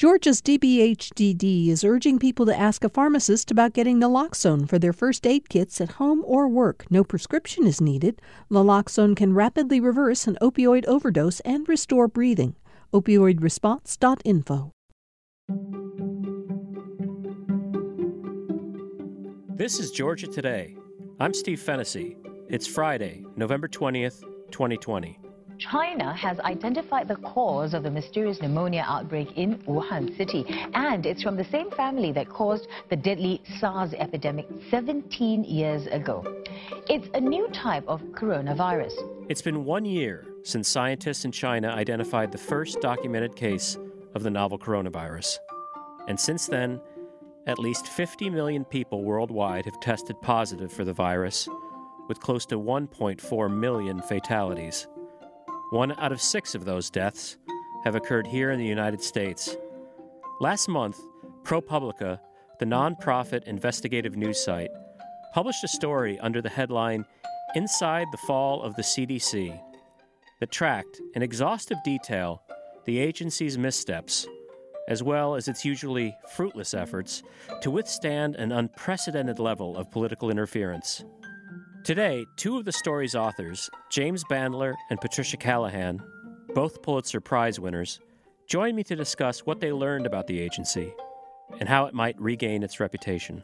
Georgia's DBHDD is urging people to ask a pharmacist about getting naloxone for their first aid kits at home or work. No prescription is needed. Naloxone can rapidly reverse an opioid overdose and restore breathing. Opioidresponse.info. This is Georgia Today. I'm Steve Fennessy. It's Friday, November 20th, 2020. China has identified the cause of the mysterious pneumonia outbreak in Wuhan city, and it's from the same family that caused the deadly SARS epidemic 17 years ago. It's a new type of coronavirus. It's been one year since scientists in China identified the first documented case of the novel coronavirus. And since then, at least 50 million people worldwide have tested positive for the virus, with close to 1.4 million fatalities. One out of six of those deaths have occurred here in the United States. Last month, ProPublica, the nonprofit investigative news site, published a story under the headline Inside the Fall of the CDC that tracked in exhaustive detail the agency's missteps, as well as its usually fruitless efforts to withstand an unprecedented level of political interference. Today, two of the story's authors, James Bandler and Patricia Callahan, both Pulitzer Prize winners, join me to discuss what they learned about the agency and how it might regain its reputation.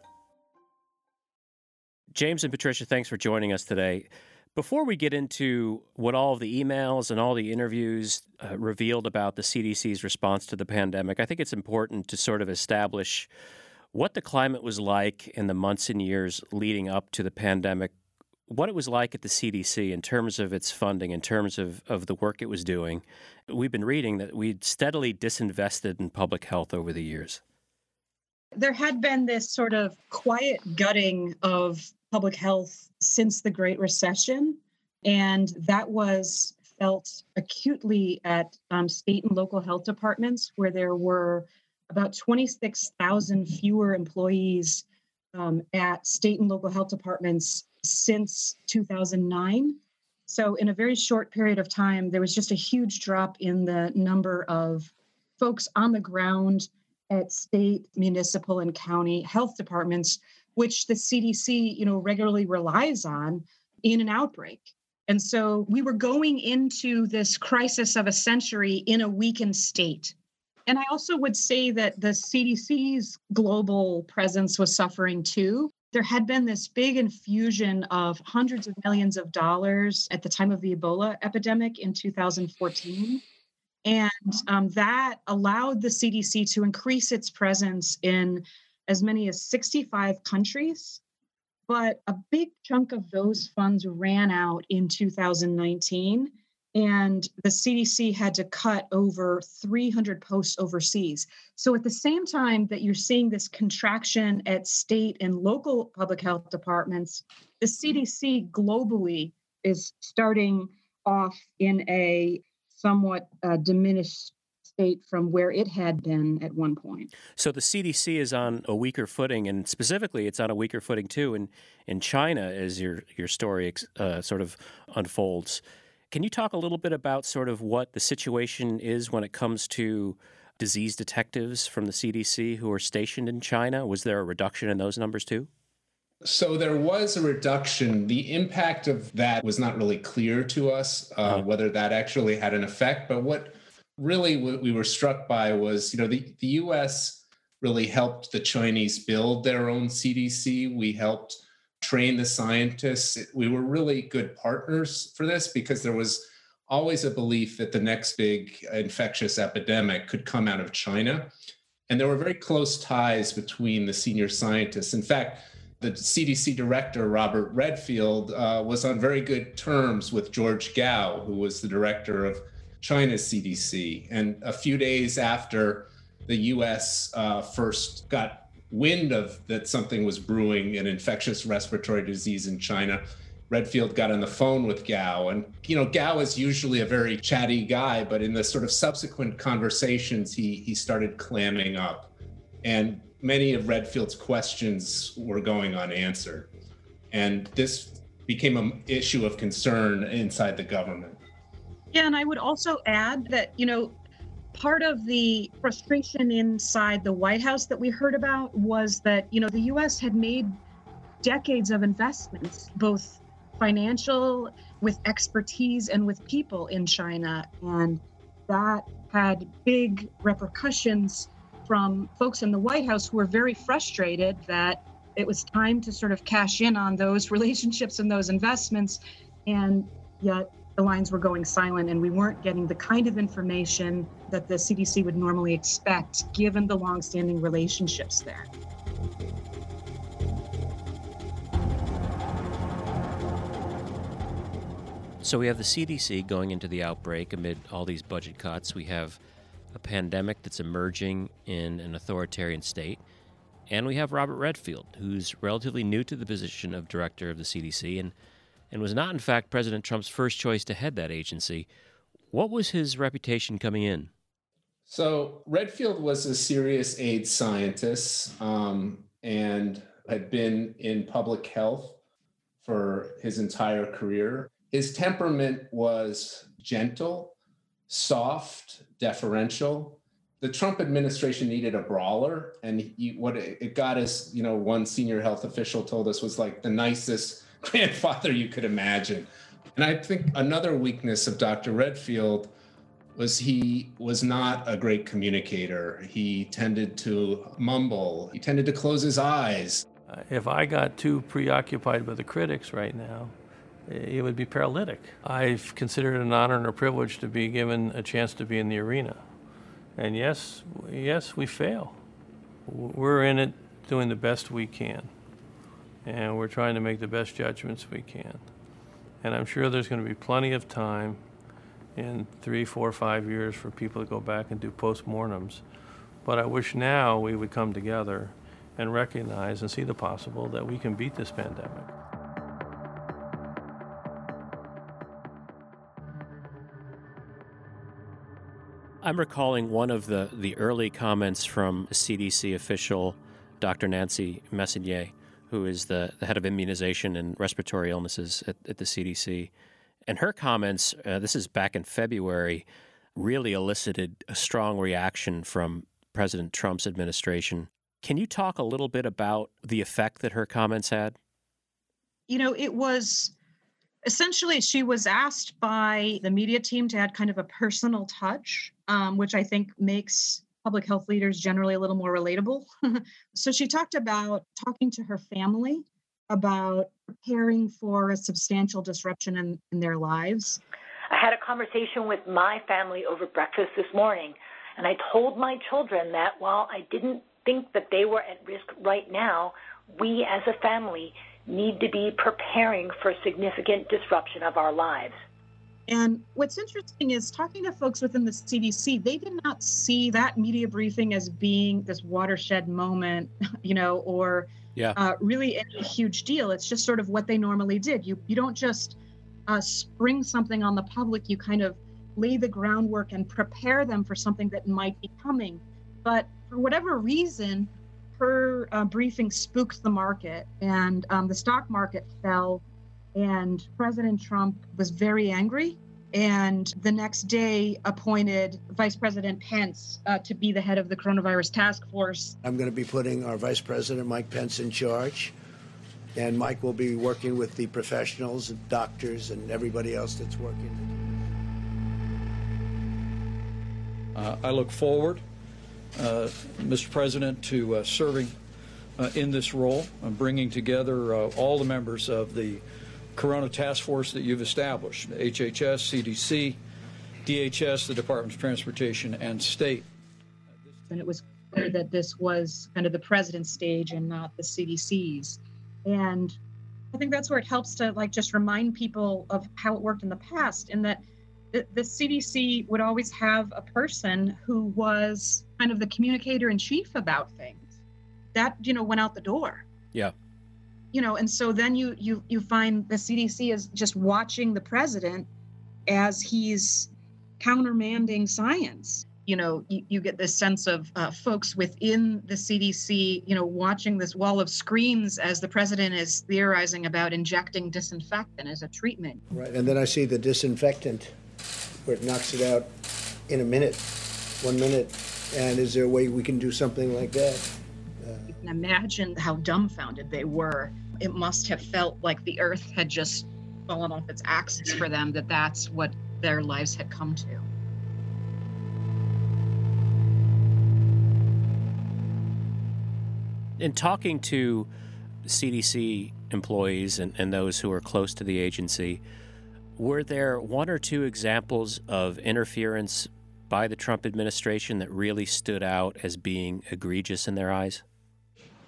James and Patricia, thanks for joining us today. Before we get into what all of the emails and all the interviews uh, revealed about the CDC's response to the pandemic, I think it's important to sort of establish what the climate was like in the months and years leading up to the pandemic what it was like at the CDC in terms of its funding, in terms of, of the work it was doing. We've been reading that we'd steadily disinvested in public health over the years. There had been this sort of quiet gutting of public health since the Great Recession, and that was felt acutely at um, state and local health departments where there were about 26,000 fewer employees um, at state and local health departments since 2009. So, in a very short period of time, there was just a huge drop in the number of folks on the ground at state, municipal, and county health departments, which the CDC, you know, regularly relies on in an outbreak. And so we were going into this crisis of a century in a weakened state. And I also would say that the CDC's global presence was suffering too there had been this big infusion of hundreds of millions of dollars at the time of the Ebola epidemic in 2014. And um, that allowed the CDC to increase its presence in as many as 65 countries. But a big chunk of those funds ran out in 2019 and the CDC had to cut over 300 posts overseas. So, at the same time that you're seeing this contraction at state and local public health departments, the CDC globally is starting off in a somewhat uh, diminished state from where it had been at one point. So the CDC is on a weaker footing, and specifically, it's on a weaker footing too in in China, as your your story uh, sort of unfolds. Can you talk a little bit about sort of what the situation is when it comes to disease detectives from the CDC who are stationed in China? Was there a reduction in those numbers too? So there was a reduction. The impact of that was not really clear to us, uh, uh-huh. whether that actually had an effect. But what really what we were struck by was, you know, the, the U.S. really helped the Chinese build their own CDC. We helped train the scientists. We were really good partners for this because there was always a belief that the next big infectious epidemic could come out of China. And there were very close ties between the senior scientists. In fact, the CDC director, Robert Redfield, uh, was on very good terms with George Gao, who was the director of China's CDC. And a few days after the US uh, first got wind of that something was brewing an infectious respiratory disease in China, Redfield got on the phone with Gao. And, you know, Gao is usually a very chatty guy, but in the sort of subsequent conversations, he, he started clamming up. And many of Redfield's questions were going unanswered. And this became an issue of concern inside the government. Yeah, and I would also add that, you know, part of the frustration inside the White House that we heard about was that, you know, the US had made decades of investments, both financial, with expertise, and with people in China. And that had big repercussions from folks in the White House who were very frustrated that it was time to sort of cash in on those relationships and those investments. And yet the lines were going silent and we weren't getting the kind of information that the CDC would normally expect given the longstanding relationships there. So we have the CDC going into the outbreak amid all these budget cuts. We have a pandemic that's emerging in an authoritarian state. And we have Robert Redfield, who's relatively new to the position of director of the CDC and and was not, in fact, President Trump's first choice to head that agency. What was his reputation coming in? So, Redfield was a serious AIDS scientist um, and had been in public health for his entire career. His temperament was gentle, soft, deferential. The Trump administration needed a brawler, and he, what it got us, you know, one senior health official told us was like the nicest grandfather you could imagine. And I think another weakness of Dr. Redfield was he was not a great communicator. He tended to mumble, he tended to close his eyes. Uh, if I got too preoccupied with the critics right now, it would be paralytic. I've considered it an honor and a privilege to be given a chance to be in the arena. And yes, yes, we fail. We're in it doing the best we can and we're trying to make the best judgments we can. And I'm sure there's going to be plenty of time in three, four, five years for people to go back and do postmortems. But I wish now we would come together and recognize and see the possible that we can beat this pandemic. I'm recalling one of the, the early comments from CDC official Dr. Nancy Messonnier who is the, the head of immunization and respiratory illnesses at, at the CDC. And her comments, uh, this is back in February, really elicited a strong reaction from President Trump's administration. Can you talk a little bit about the effect that her comments had? You know, it was essentially she was asked by the media team to add kind of a personal touch, um, which I think makes public health leaders generally a little more relatable. so she talked about talking to her family about preparing for a substantial disruption in, in their lives. I had a conversation with my family over breakfast this morning, and I told my children that while I didn't think that they were at risk right now, we as a family need to be preparing for significant disruption of our lives. And what's interesting is talking to folks within the CDC, they did not see that media briefing as being this watershed moment, you know, or yeah. uh, really any huge deal. It's just sort of what they normally did. You you don't just uh, spring something on the public. You kind of lay the groundwork and prepare them for something that might be coming. But for whatever reason, her uh, briefing spooked the market, and um, the stock market fell and President Trump was very angry and the next day appointed Vice President Pence uh, to be the head of the coronavirus task force. I'm going to be putting our Vice President Mike Pence in charge. And Mike will be working with the professionals, and doctors, and everybody else that's working. Uh, I look forward, uh, Mr. President, to uh, serving uh, in this role, bringing together uh, all the members of the Corona Task Force that you've established HHS, CDC, DHS, the Department of Transportation, and state. And it was clear that this was kind of the president's stage and not the CDC's. And I think that's where it helps to like just remind people of how it worked in the past, in that the, the CDC would always have a person who was kind of the communicator in chief about things. That, you know, went out the door. Yeah you know and so then you you you find the cdc is just watching the president as he's countermanding science you know you, you get this sense of uh, folks within the cdc you know watching this wall of screens as the president is theorizing about injecting disinfectant as a treatment right and then i see the disinfectant where it knocks it out in a minute one minute. And is there a way we can do something like that? You can imagine how dumbfounded they were. It must have felt like the earth had just fallen off its axis for them, that that's what their lives had come to. In talking to CDC employees and, and those who are close to the agency, were there one or two examples of interference by the Trump administration that really stood out as being egregious in their eyes?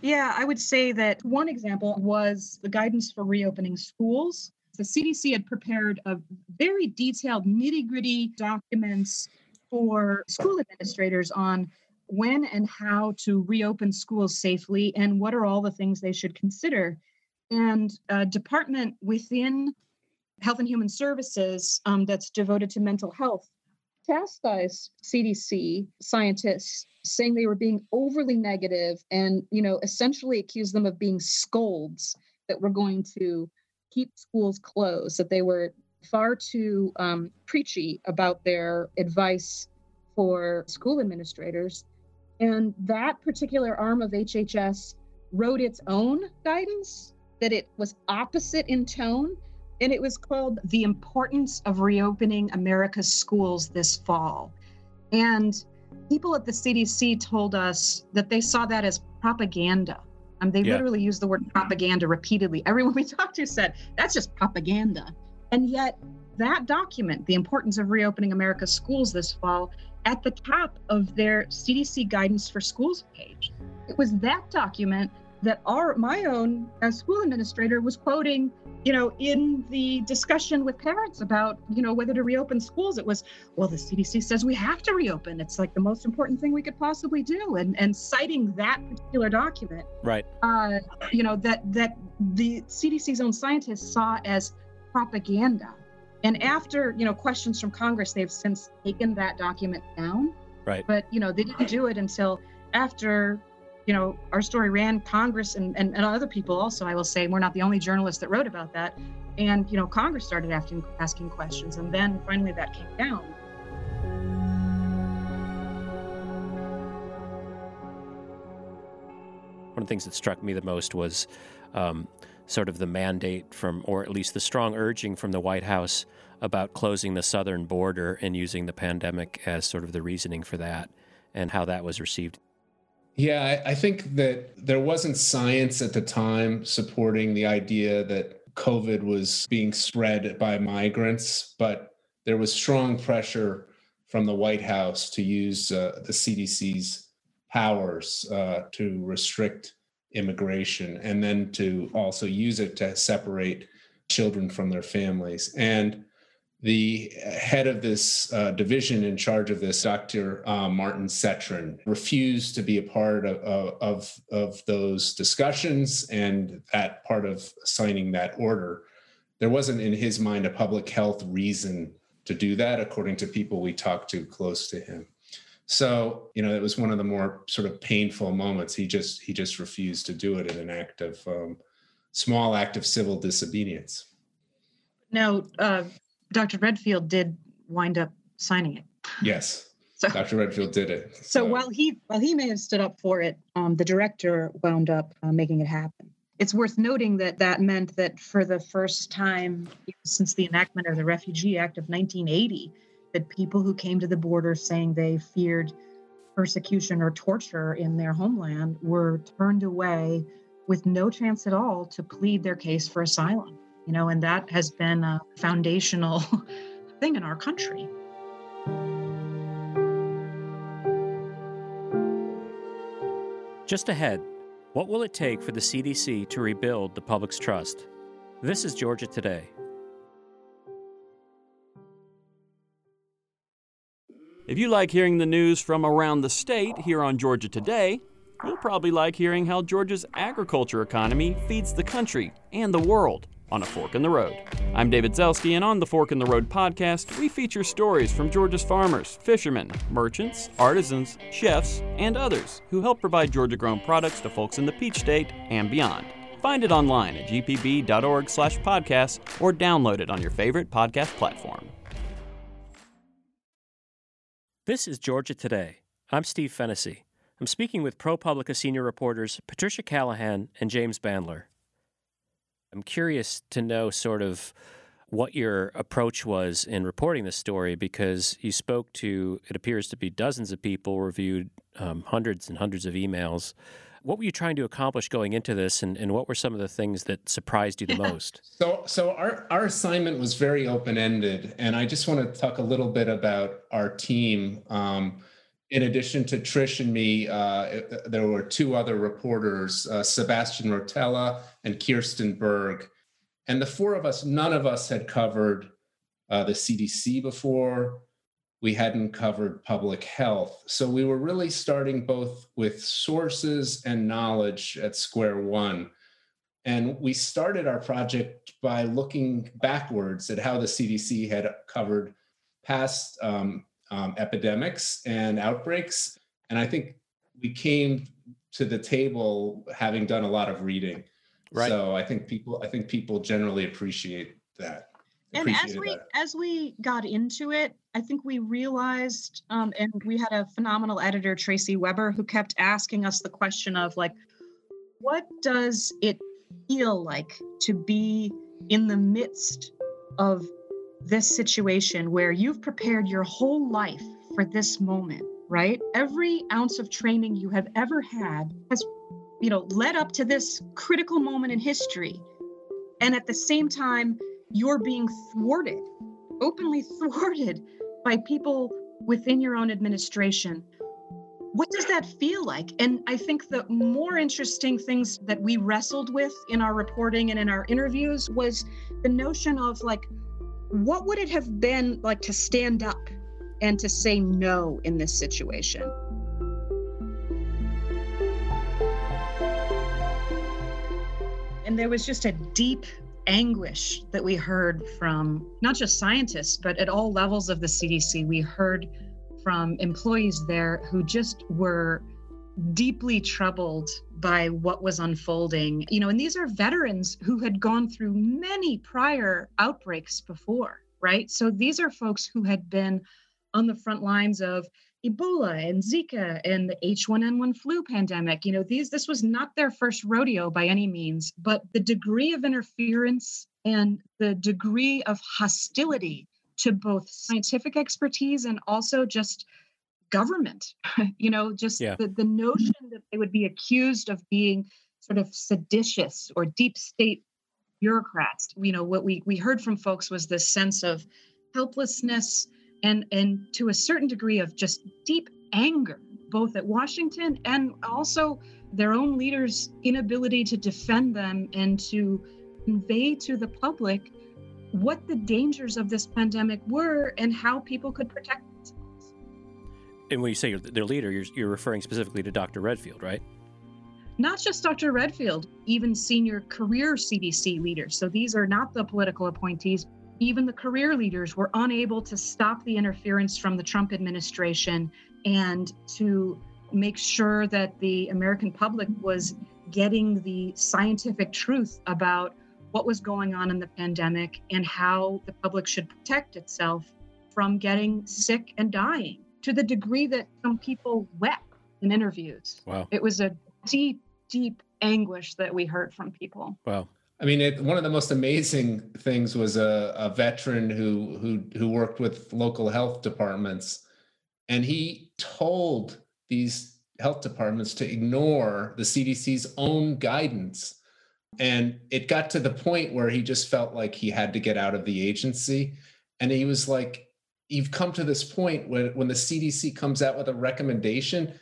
Yeah, I would say that one example was the guidance for reopening schools. The CDC had prepared a very detailed, nitty gritty documents for school administrators on when and how to reopen schools safely and what are all the things they should consider. And a department within Health and Human Services um, that's devoted to mental health chastised CDC scientists saying they were being overly negative and you know essentially accused them of being scolds that were going to keep schools closed that they were far too um, preachy about their advice for school administrators. And that particular arm of hhs wrote its own guidance that it was opposite in tone and it was called The Importance of Reopening America's Schools This Fall. And people at the CDC told us that they saw that as propaganda. Um, they yeah. literally used the word propaganda repeatedly. Everyone we talked to said, that's just propaganda. And yet, that document, The Importance of Reopening America's Schools This Fall, at the top of their CDC Guidance for Schools page. It was that document that our my own as school administrator was quoting you know in the discussion with parents about you know whether to reopen schools it was well the cdc says we have to reopen. It's like the most important thing we could possibly do. And and citing that particular document right. uh you know that that the cdc's own scientists saw as propaganda. And after you know questions from congress they've since taken that document down. Right. But you know they didn't do it until after you know, our story ran Congress and, and, and other people also, I will say, we're not the only journalists that wrote about that. And, you know, Congress started asking, asking questions. And then finally that came down. One of the things that struck me the most was um, sort of the mandate from, or at least the strong urging from the White House about closing the southern border and using the pandemic as sort of the reasoning for that and how that was received. Yeah, I, think that there wasn't science at the time supporting the idea that COVID was being spread by migrants, but there was strong pressure from the White House to use uh, the CDC's powers uh, to restrict immigration and then to also use it to separate children from their families. And the head of this uh, division in charge of this, Dr. Uh, Martin Cetron, refused to be a part of, of, of those discussions and that part of signing that order. There wasn't in his mind a public health reason to do that, according to people we talked to close to him. So, you know, it was one of the more sort of painful moments. He just he just refused to do it in an act of um, small act of civil disobedience. Now, uh, Dr. Redfield did wind up signing it. Yes. So, Dr. Redfield did it. So, so, while he while he may have stood up for it, um, the director wound up uh, making it happen. It's worth noting that that meant that for the first time since the enactment of the Refugee Act of 1980, that people who came to the border saying they feared persecution or torture in their homeland were turned away with no chance at all to plead their case for asylum you know, and that has been a foundational thing in our country. Just ahead, what will it take for the CDC to rebuild the public's trust? This is Georgia Today. If you like hearing the news from around the state here on Georgia Today, you'll probably like hearing how Georgia's agriculture economy feeds the country and the world on A Fork in the Road. I'm David Zelski, and on the Fork in the Road podcast, we feature stories from Georgia's farmers, fishermen, merchants, artisans, chefs, and others who help provide Georgia grown products to folks in the Peach State and beyond. Find it online at gpb.org slash podcast or download it on your favorite podcast platform. This is Georgia Today. I'm Steve Fennessy. I'm speaking with ProPublica senior reporters Patricia Callahan and James Bandler. I'm curious to know sort of what your approach was in reporting this story because you spoke to, it appears to be dozens of people, reviewed um, hundreds and hundreds of emails. What were you trying to accomplish going into this, and, and what were some of the things that surprised you the most? So, so our, our assignment was very open ended, and I just want to talk a little bit about our team. Um, in addition to Trish and me, uh, there were two other reporters, uh, Sebastian Rotella and Kirsten Berg. And the four of us, none of us had covered uh, the CDC before. We hadn't covered public health. So we were really starting both with sources and knowledge at square one. And we started our project by looking backwards at how the CDC had covered past um, um, epidemics and outbreaks. And I think we came to the table having done a lot of reading. Right. So I think people I think people generally appreciate that. And as we that. as we got into it, I think we realized, um, and we had a phenomenal editor, Tracy Weber, who kept asking us the question of like, what does it feel like to be in the midst of this situation where you've prepared your whole life for this moment, right? Every ounce of training you have ever had has, you know, led up to this critical moment in history. And at the same time, you're being thwarted, openly thwarted by people within your own administration. What does that feel like? And I think the more interesting things that we wrestled with in our reporting and in our interviews was the notion of like, what would it have been like to stand up and to say no in this situation? And there was just a deep anguish that we heard from not just scientists, but at all levels of the CDC. We heard from employees there who just were deeply troubled by what was unfolding. You know, and these are veterans who had gone through many prior outbreaks before, right? So these are folks who had been on the front lines of Ebola and Zika and the H1N1 flu pandemic. You know, these this was not their first rodeo by any means, but the degree of interference and the degree of hostility to both scientific expertise and also just government you know just yeah. the, the notion that they would be accused of being sort of seditious or deep state bureaucrats you know what we we heard from folks was this sense of helplessness and and to a certain degree of just deep anger both at washington and also their own leaders inability to defend them and to convey to the public what the dangers of this pandemic were and how people could protect and when you say their leader, you're, you're referring specifically to Dr. Redfield, right? Not just Dr. Redfield, even senior career CDC leaders. So these are not the political appointees. Even the career leaders were unable to stop the interference from the Trump administration and to make sure that the American public was getting the scientific truth about what was going on in the pandemic and how the public should protect itself from getting sick and dying to the degree that some people wept in interviews. Wow. It was a deep, deep anguish that we heard from people. Wow. I mean, it, one of the most amazing things was a, a veteran who who who worked with local health departments, and he told these health departments to ignore the CDC's own guidance. And it got to the point where he just felt like he had to get out of the agency. And he was like, you've come to this point when, when the CDC comes out with a recommendation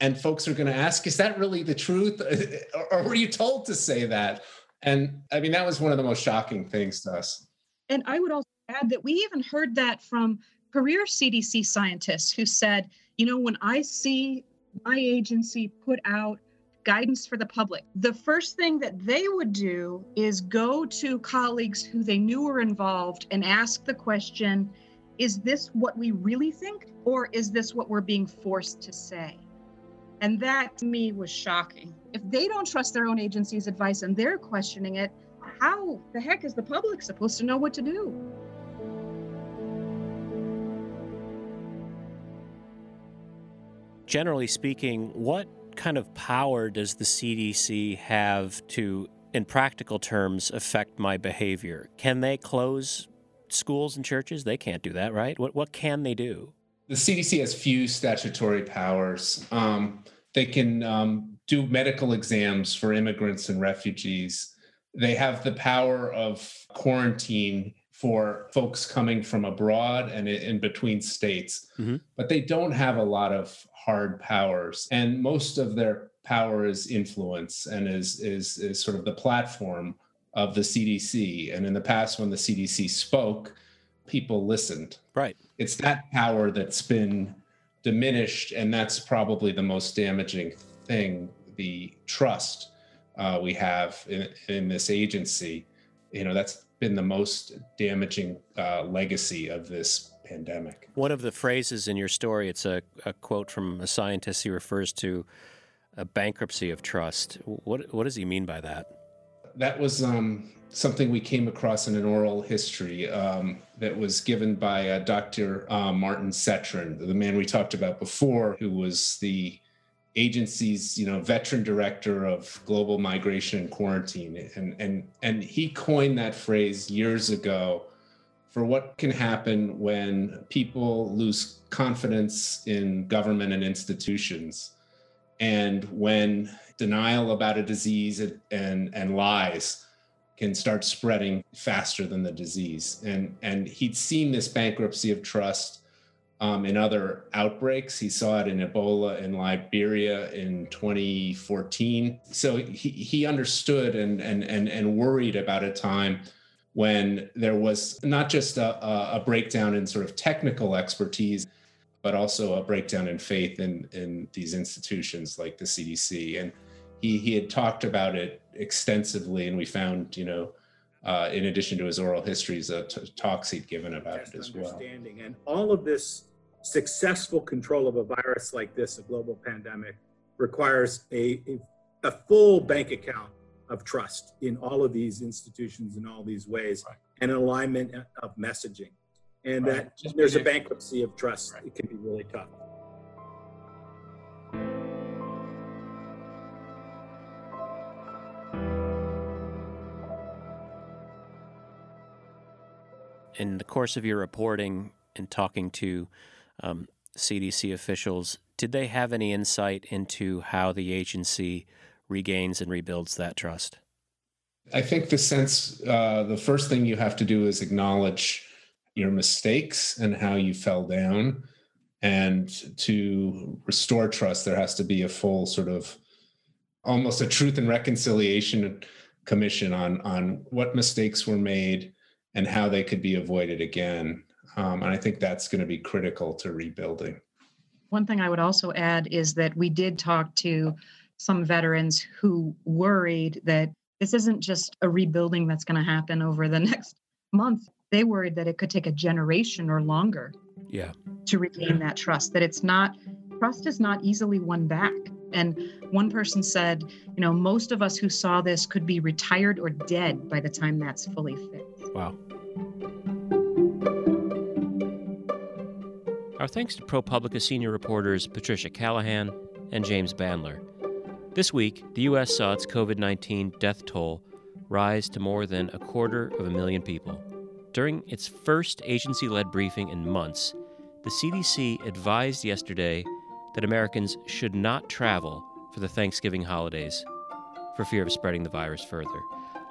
and folks are going to ask, is that really the truth? or, or were you told to say that? And I mean, that was one of the most shocking things to us. And I would also add that we even heard that from career CDC scientists who said, you know, when I see my agency put out guidance for the public, the first thing that they would do is go to colleagues who they knew were involved and ask the question, is this what we really think or is this what we're being forced to say? And that to me was shocking. If they don't trust their own agency's advice and they're questioning it how the heck is the public supposed to know what to do? Generally speaking, what kind of power does the CDC have to, in practical terms, affect my behavior? Can they close schools and churches? They can't do that, right? What, what can they do? The CDC has few statutory powers. Um, they can um, do medical exams for immigrants and refugees. They have the power of quarantine for folks coming from abroad and in between states, mm-hmm. but they don't have a lot of hard powers. And most of their power is influence and is, is, is sort of the platform of the CDC. And in the past, when the CDC spoke, people listened. Right. It's that power that's been diminished, and that's probably the most damaging thing the trust uh, we have in, in this agency. You know, that's been the most damaging uh, legacy of this pandemic. One of the phrases in your story, it's a, a quote from a scientist. He refers to a bankruptcy of trust. What what does he mean by that? That was um, something we came across in an oral history um, that was given by uh, Dr. Uh, Martin Cetron, the man we talked about before, who was the agency's you know veteran director of global migration and quarantine and and and he coined that phrase years ago for what can happen when people lose confidence in government and institutions and when denial about a disease and and lies can start spreading faster than the disease and and he'd seen this bankruptcy of trust um, in other outbreaks. He saw it in Ebola in Liberia in 2014. So he, he understood and, and, and, and worried about a time when there was not just a, a breakdown in sort of technical expertise, but also a breakdown in faith in, in these institutions like the CDC. And he, he had talked about it extensively, and we found, you know, uh, in addition to his oral histories, uh, t- talks he'd given about it as well. And all of this successful control of a virus like this, a global pandemic, requires a, a, a full bank account of trust in all of these institutions in all these ways right. and an alignment of messaging. And right. that Just there's a bankruptcy of trust. Right. It can be really tough. In the course of your reporting and talking to um, CDC officials, did they have any insight into how the agency regains and rebuilds that trust? I think the sense, uh, the first thing you have to do is acknowledge your mistakes and how you fell down. And to restore trust, there has to be a full sort of almost a truth and reconciliation commission on on what mistakes were made and how they could be avoided again. Um, and I think that's going to be critical to rebuilding. One thing I would also add is that we did talk to some veterans who worried that this isn't just a rebuilding that's going to happen over the next month. They worried that it could take a generation or longer yeah. to regain that trust, that it's not, trust is not easily won back. And one person said, you know, most of us who saw this could be retired or dead by the time that's fully fixed. Wow. Our thanks to ProPublica senior reporters Patricia Callahan and James Bandler. This week, the U.S. saw its COVID 19 death toll rise to more than a quarter of a million people. During its first agency led briefing in months, the CDC advised yesterday that Americans should not travel for the Thanksgiving holidays for fear of spreading the virus further.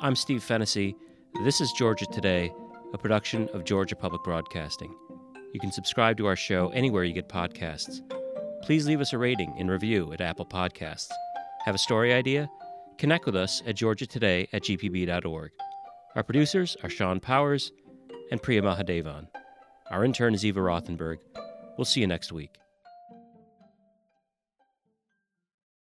I'm Steve Fennessy. This is Georgia Today, a production of Georgia Public Broadcasting. You can subscribe to our show anywhere you get podcasts. Please leave us a rating and review at Apple Podcasts. Have a story idea? Connect with us at georgiatoday at gpb.org. Our producers are Sean Powers and Priya Mahadevan. Our intern is Eva Rothenberg. We'll see you next week.